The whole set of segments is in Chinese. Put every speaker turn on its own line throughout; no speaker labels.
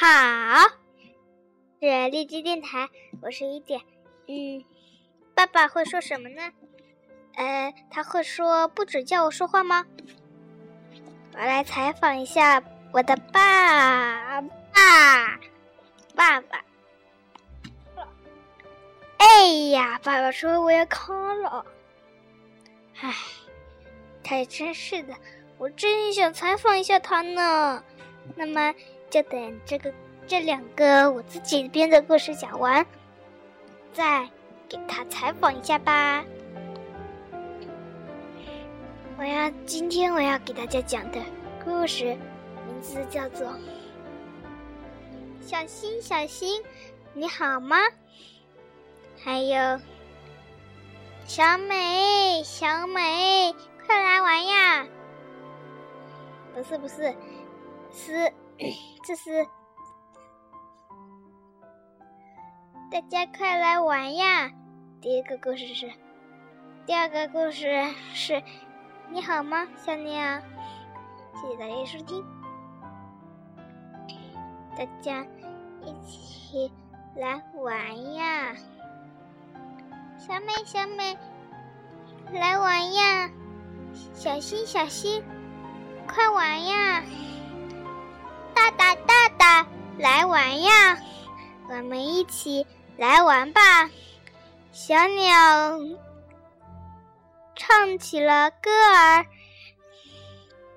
好，这荔枝电台，我是一点。嗯，爸爸会说什么呢？呃，他会说不准叫我说话吗？我来采访一下我的爸爸，爸爸。哎呀，爸爸说我要考了。唉，他也真是的，我真想采访一下他呢。那么。就等这个这两个我自己编的故事讲完，再给他采访一下吧。我要今天我要给大家讲的故事名字叫做《小新小新你好吗》，还有小美小美快来玩呀！不是不是是。这是大家快来玩呀！第一个故事是，第二个故事是，你好吗，小鸟？谢谢大家收听，大家一起来玩呀！小美，小美，来玩呀！小心，小心，快玩呀！来玩呀！我们一起来玩吧。小鸟唱起了歌儿，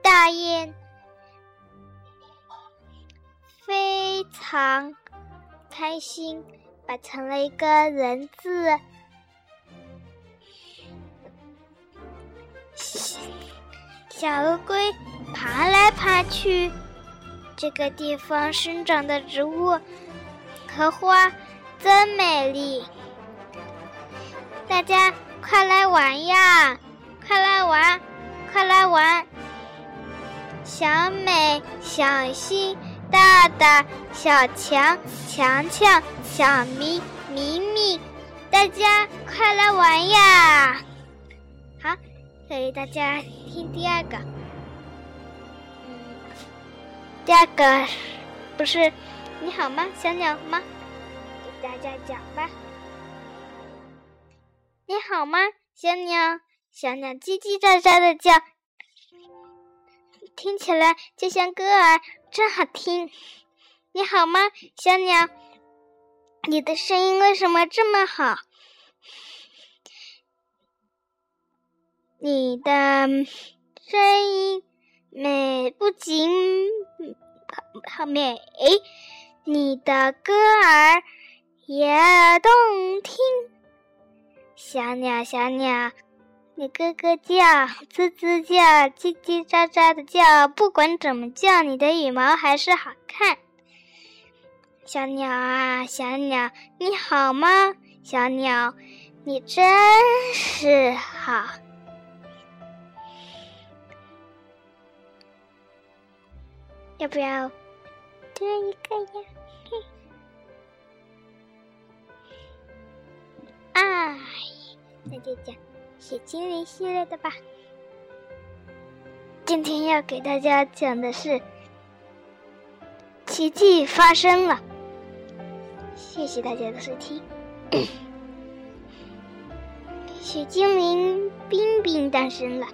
大雁非常开心，摆成了一个人字。小乌龟爬来爬去。这个地方生长的植物和花真美丽，大家快来玩呀！快来玩，快来玩！小美、小新、大大、小强、强强、小明、明明，大家快来玩呀！好，给大家听第二个。第二个不是你好吗，小鸟吗？给大家讲吧。你好吗，小鸟？小鸟叽叽喳喳的叫，听起来就像歌儿，真好听。你好吗，小鸟？你的声音为什么这么好？你的声音。美不仅好美，你的歌儿也动听。小鸟，小鸟，你咯咯叫，吱吱叫，叽叽喳喳的叫，不管怎么叫，你的羽毛还是好看。小鸟啊，小鸟，你好吗？小鸟，你真是好。要不要多一个呀？哎，那就讲雪精灵系列的吧。今天要给大家讲的是奇迹发生了。谢谢大家的收听。雪精灵冰冰诞生了。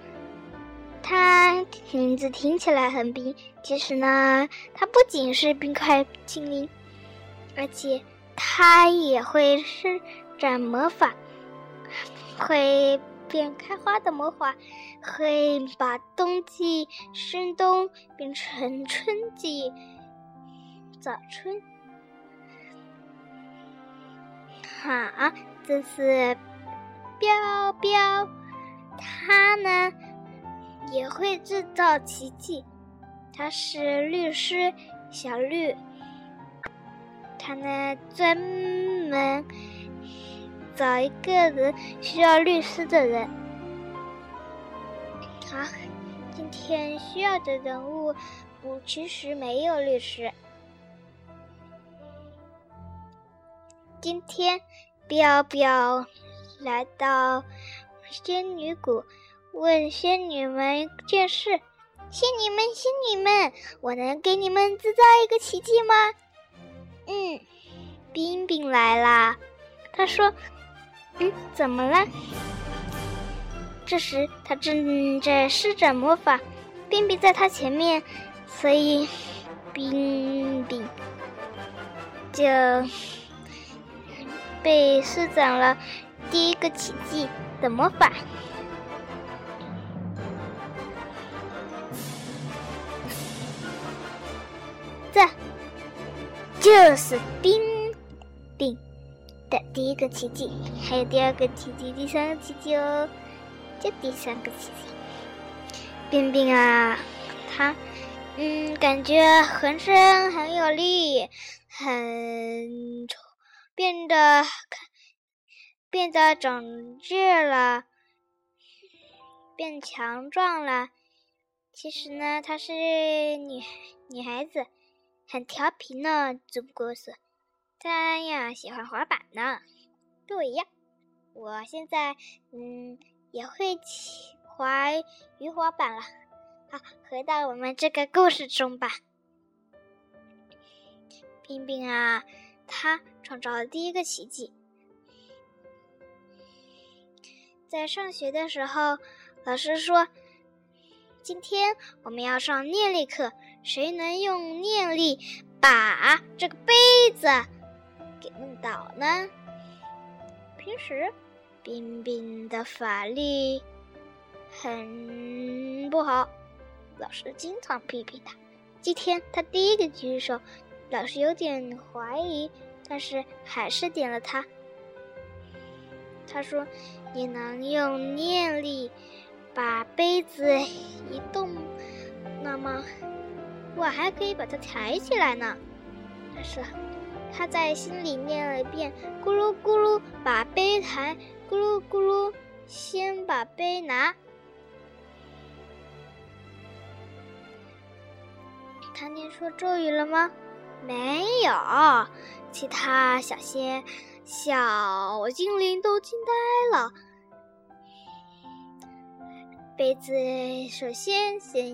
它名字听起来很冰，其实呢，它不仅是冰块精灵，而且它也会施展魔法，会变开花的魔法，会把冬季深冬变成春季早春。好，这是标标，它呢？也会制造奇迹。他是律师小绿，他呢专门找一个人需要律师的人。好，今天需要的人物，不，其实没有律师。今天，彪彪来到仙女谷。问仙女们一件事：仙女们，仙女们，我能给你们制造一个奇迹吗？嗯，冰冰来啦。他说：“嗯，怎么了？”这时他正在施展魔法，冰冰在他前面，所以冰冰就被施展了第一个奇迹的魔法。就是冰冰的第一个奇迹，还有第二个奇迹、第三个奇迹哦。就第三个奇迹，冰冰啊，他嗯，感觉浑身很有力，很变得变得长智了，变强壮了。其实呢，她是女女孩子。很调皮呢，只不过是他呀喜欢滑板呢，跟我一样。我现在嗯也会骑滑鱼滑板了。好，回到我们这个故事中吧。冰冰啊，他创造了第一个奇迹。在上学的时候，老师说，今天我们要上念力课。谁能用念力把这个杯子给弄倒呢？平时冰冰的法力很不好，老师经常批评他。今天他第一个举手，老师有点怀疑，但是还是点了他。他说：“你能用念力把杯子，吗？”我还可以把它抬起来呢，但是他在心里念了一遍：“咕噜咕噜，把杯抬；咕噜咕噜，先把杯拿。”他念说咒语了吗？没有，其他小仙、小精灵都惊呆了。杯子首先先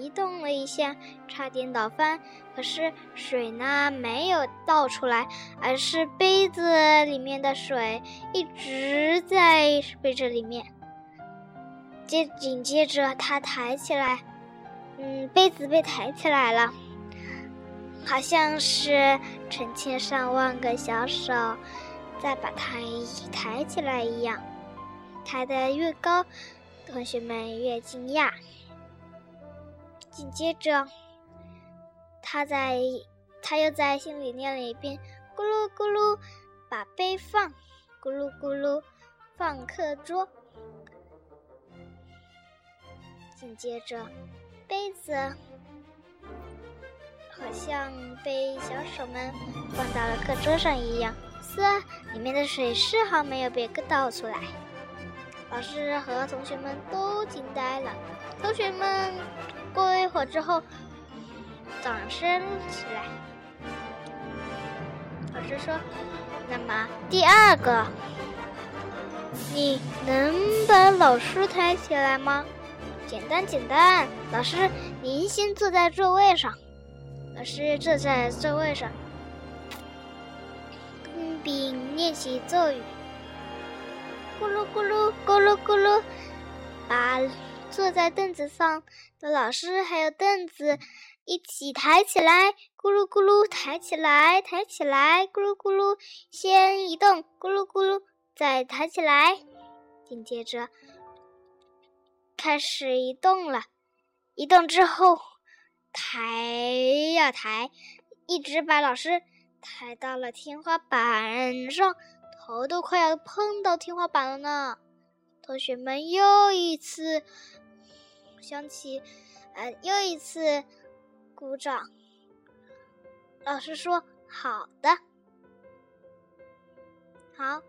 移动了一下，差点倒翻。可是水呢没有倒出来，而是杯子里面的水一直在杯子里面。接紧接着，它抬起来，嗯，杯子被抬起来了，好像是成千上万个小手在把它抬起来一样，抬得越高。同学们越惊讶，紧接着，他在他又在心里念了一遍：“咕噜咕噜，把杯放；咕噜咕噜，放课桌。”紧接着，杯子好像被小手们放到了课桌上一样，是，里面的水丝毫没有被倒出来。老师和同学们都惊呆了。同学们过一会儿之后，掌声起来。老师说：“那么第二个，你能把老师抬起来吗？”简单，简单。老师，您先坐在座位上。老师坐在座位上，并练习咒语。咕噜咕噜咕噜咕噜，把坐在凳子上的老师还有凳子一起抬起来，咕噜咕噜抬起来，抬起来，咕噜咕噜先移动，咕噜咕噜再抬起来，紧接着开始移动了。移动之后，抬呀抬，一直把老师抬到了天花板上。头都快要碰到天花板了呢！同学们又一次想起，呃，又一次鼓掌。老师说：“好的，好，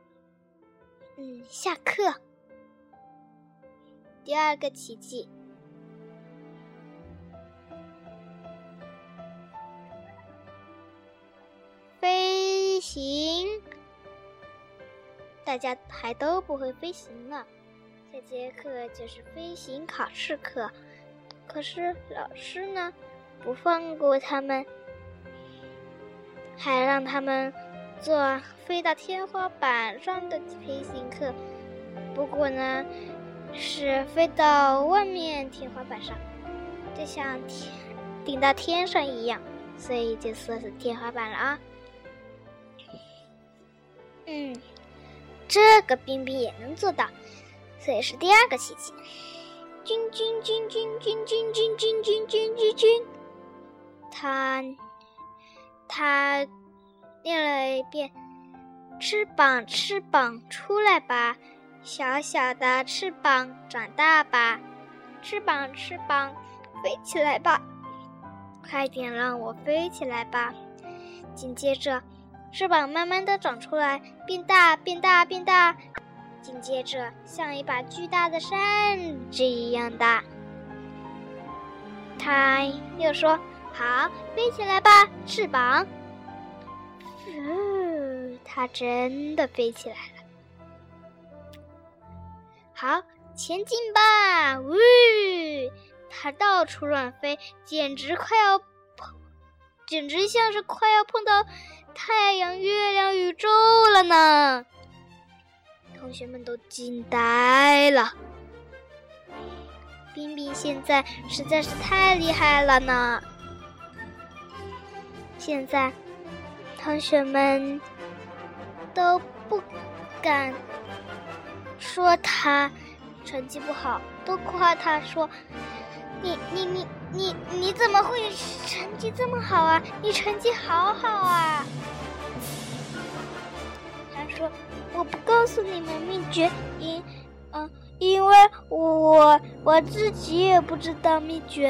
嗯，下课。”第二个奇迹，飞行。大家还都不会飞行呢，这节课就是飞行考试课。可是老师呢，不放过他们。还让他们做飞到天花板上的飞行课。不过呢，是飞到外面天花板上，就像天顶到天上一样，所以就说是天花板了啊。嗯，这个冰冰也能做到，所以是第二个奇迹。君君君君君君君君君君君君，他他念了一遍：“翅膀翅膀出来吧，小小的翅膀长大吧，翅膀翅膀飞起来吧，快点让我飞起来吧。”紧接着。翅膀慢慢的长出来，变大，变大，变大，紧接着像一把巨大的扇子一样大。他又说：“好，飞起来吧，翅膀。”呜，它真的飞起来了。好，前进吧！呜，它到处乱飞，简直快要碰，简直像是快要碰到。太阳、月亮、宇宙了呢！同学们都惊呆了。冰冰现在实在是太厉害了呢。现在，同学们都不敢说他成绩不好，都夸他说：“你、你、你、你、你怎么会成绩这么好啊？你成绩好好啊！”说我不告诉你们秘诀，因嗯，因为我我自己也不知道秘诀。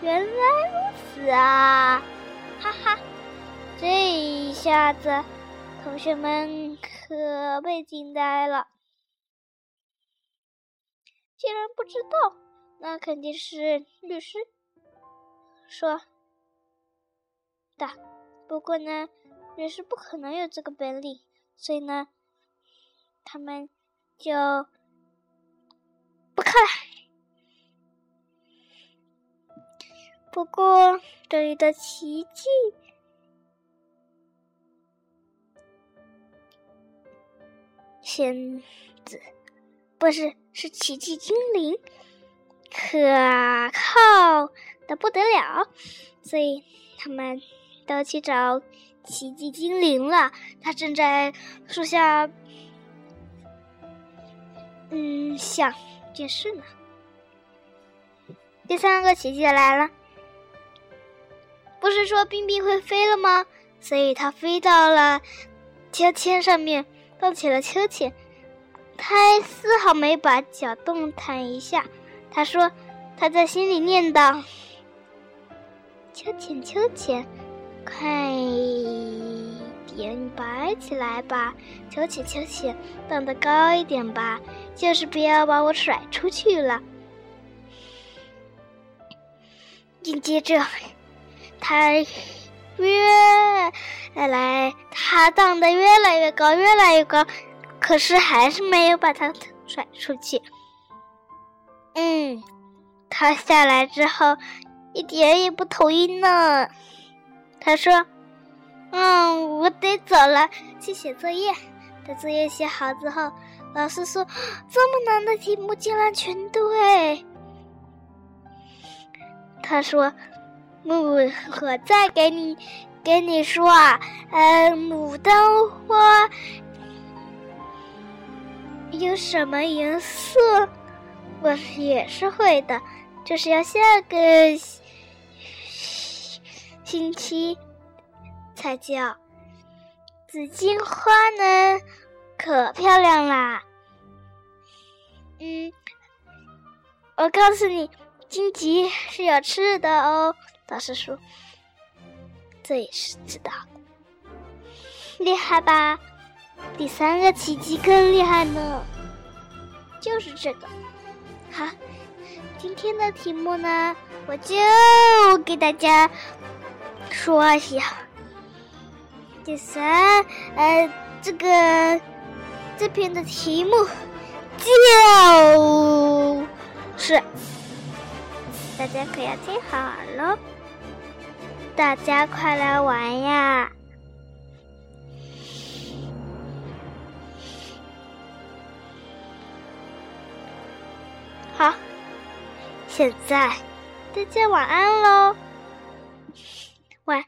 原来如此啊，哈哈！这一下子，同学们可被惊呆了。既然不知道，那肯定是律师说的。不过呢。律师不可能有这个本领，所以呢，他们就不看了。不过这里的奇迹，仙子不是是奇迹精灵，可靠的不得了，所以他们都去找。奇迹精灵了，他正在树下，嗯，想件事呢。第三个奇迹来了，不是说冰冰会飞了吗？所以他飞到了秋千上面，荡起了秋千。他丝毫没把脚动弹一下。他说：“他在心里念叨：秋千，秋千。”快点摆起来吧，求起求起，荡得高一点吧，就是不要把我甩出去了。紧接着，他越来，他荡得越来越高，越来越高，可是还是没有把他甩出去。嗯，他下来之后一点也不头晕呢。他说：“嗯，我得走了，去写作业。等作业写好之后，老师说这么难的题目竟然全对。”他说：“木，我再给你，给你说啊，呃，牡丹花有什么颜色？我也是会的，就是要下个。”星期才叫紫荆花呢，可漂亮啦！嗯，我告诉你，荆棘是有刺的哦。老师说，这也是知道，厉害吧？第三个奇迹更厉害呢，就是这个。好，今天的题目呢，我就给大家。说一下，第三，呃，这个这篇的题目就是大家可要听好了。大家快来玩呀！好，现在大家晚安喽。乖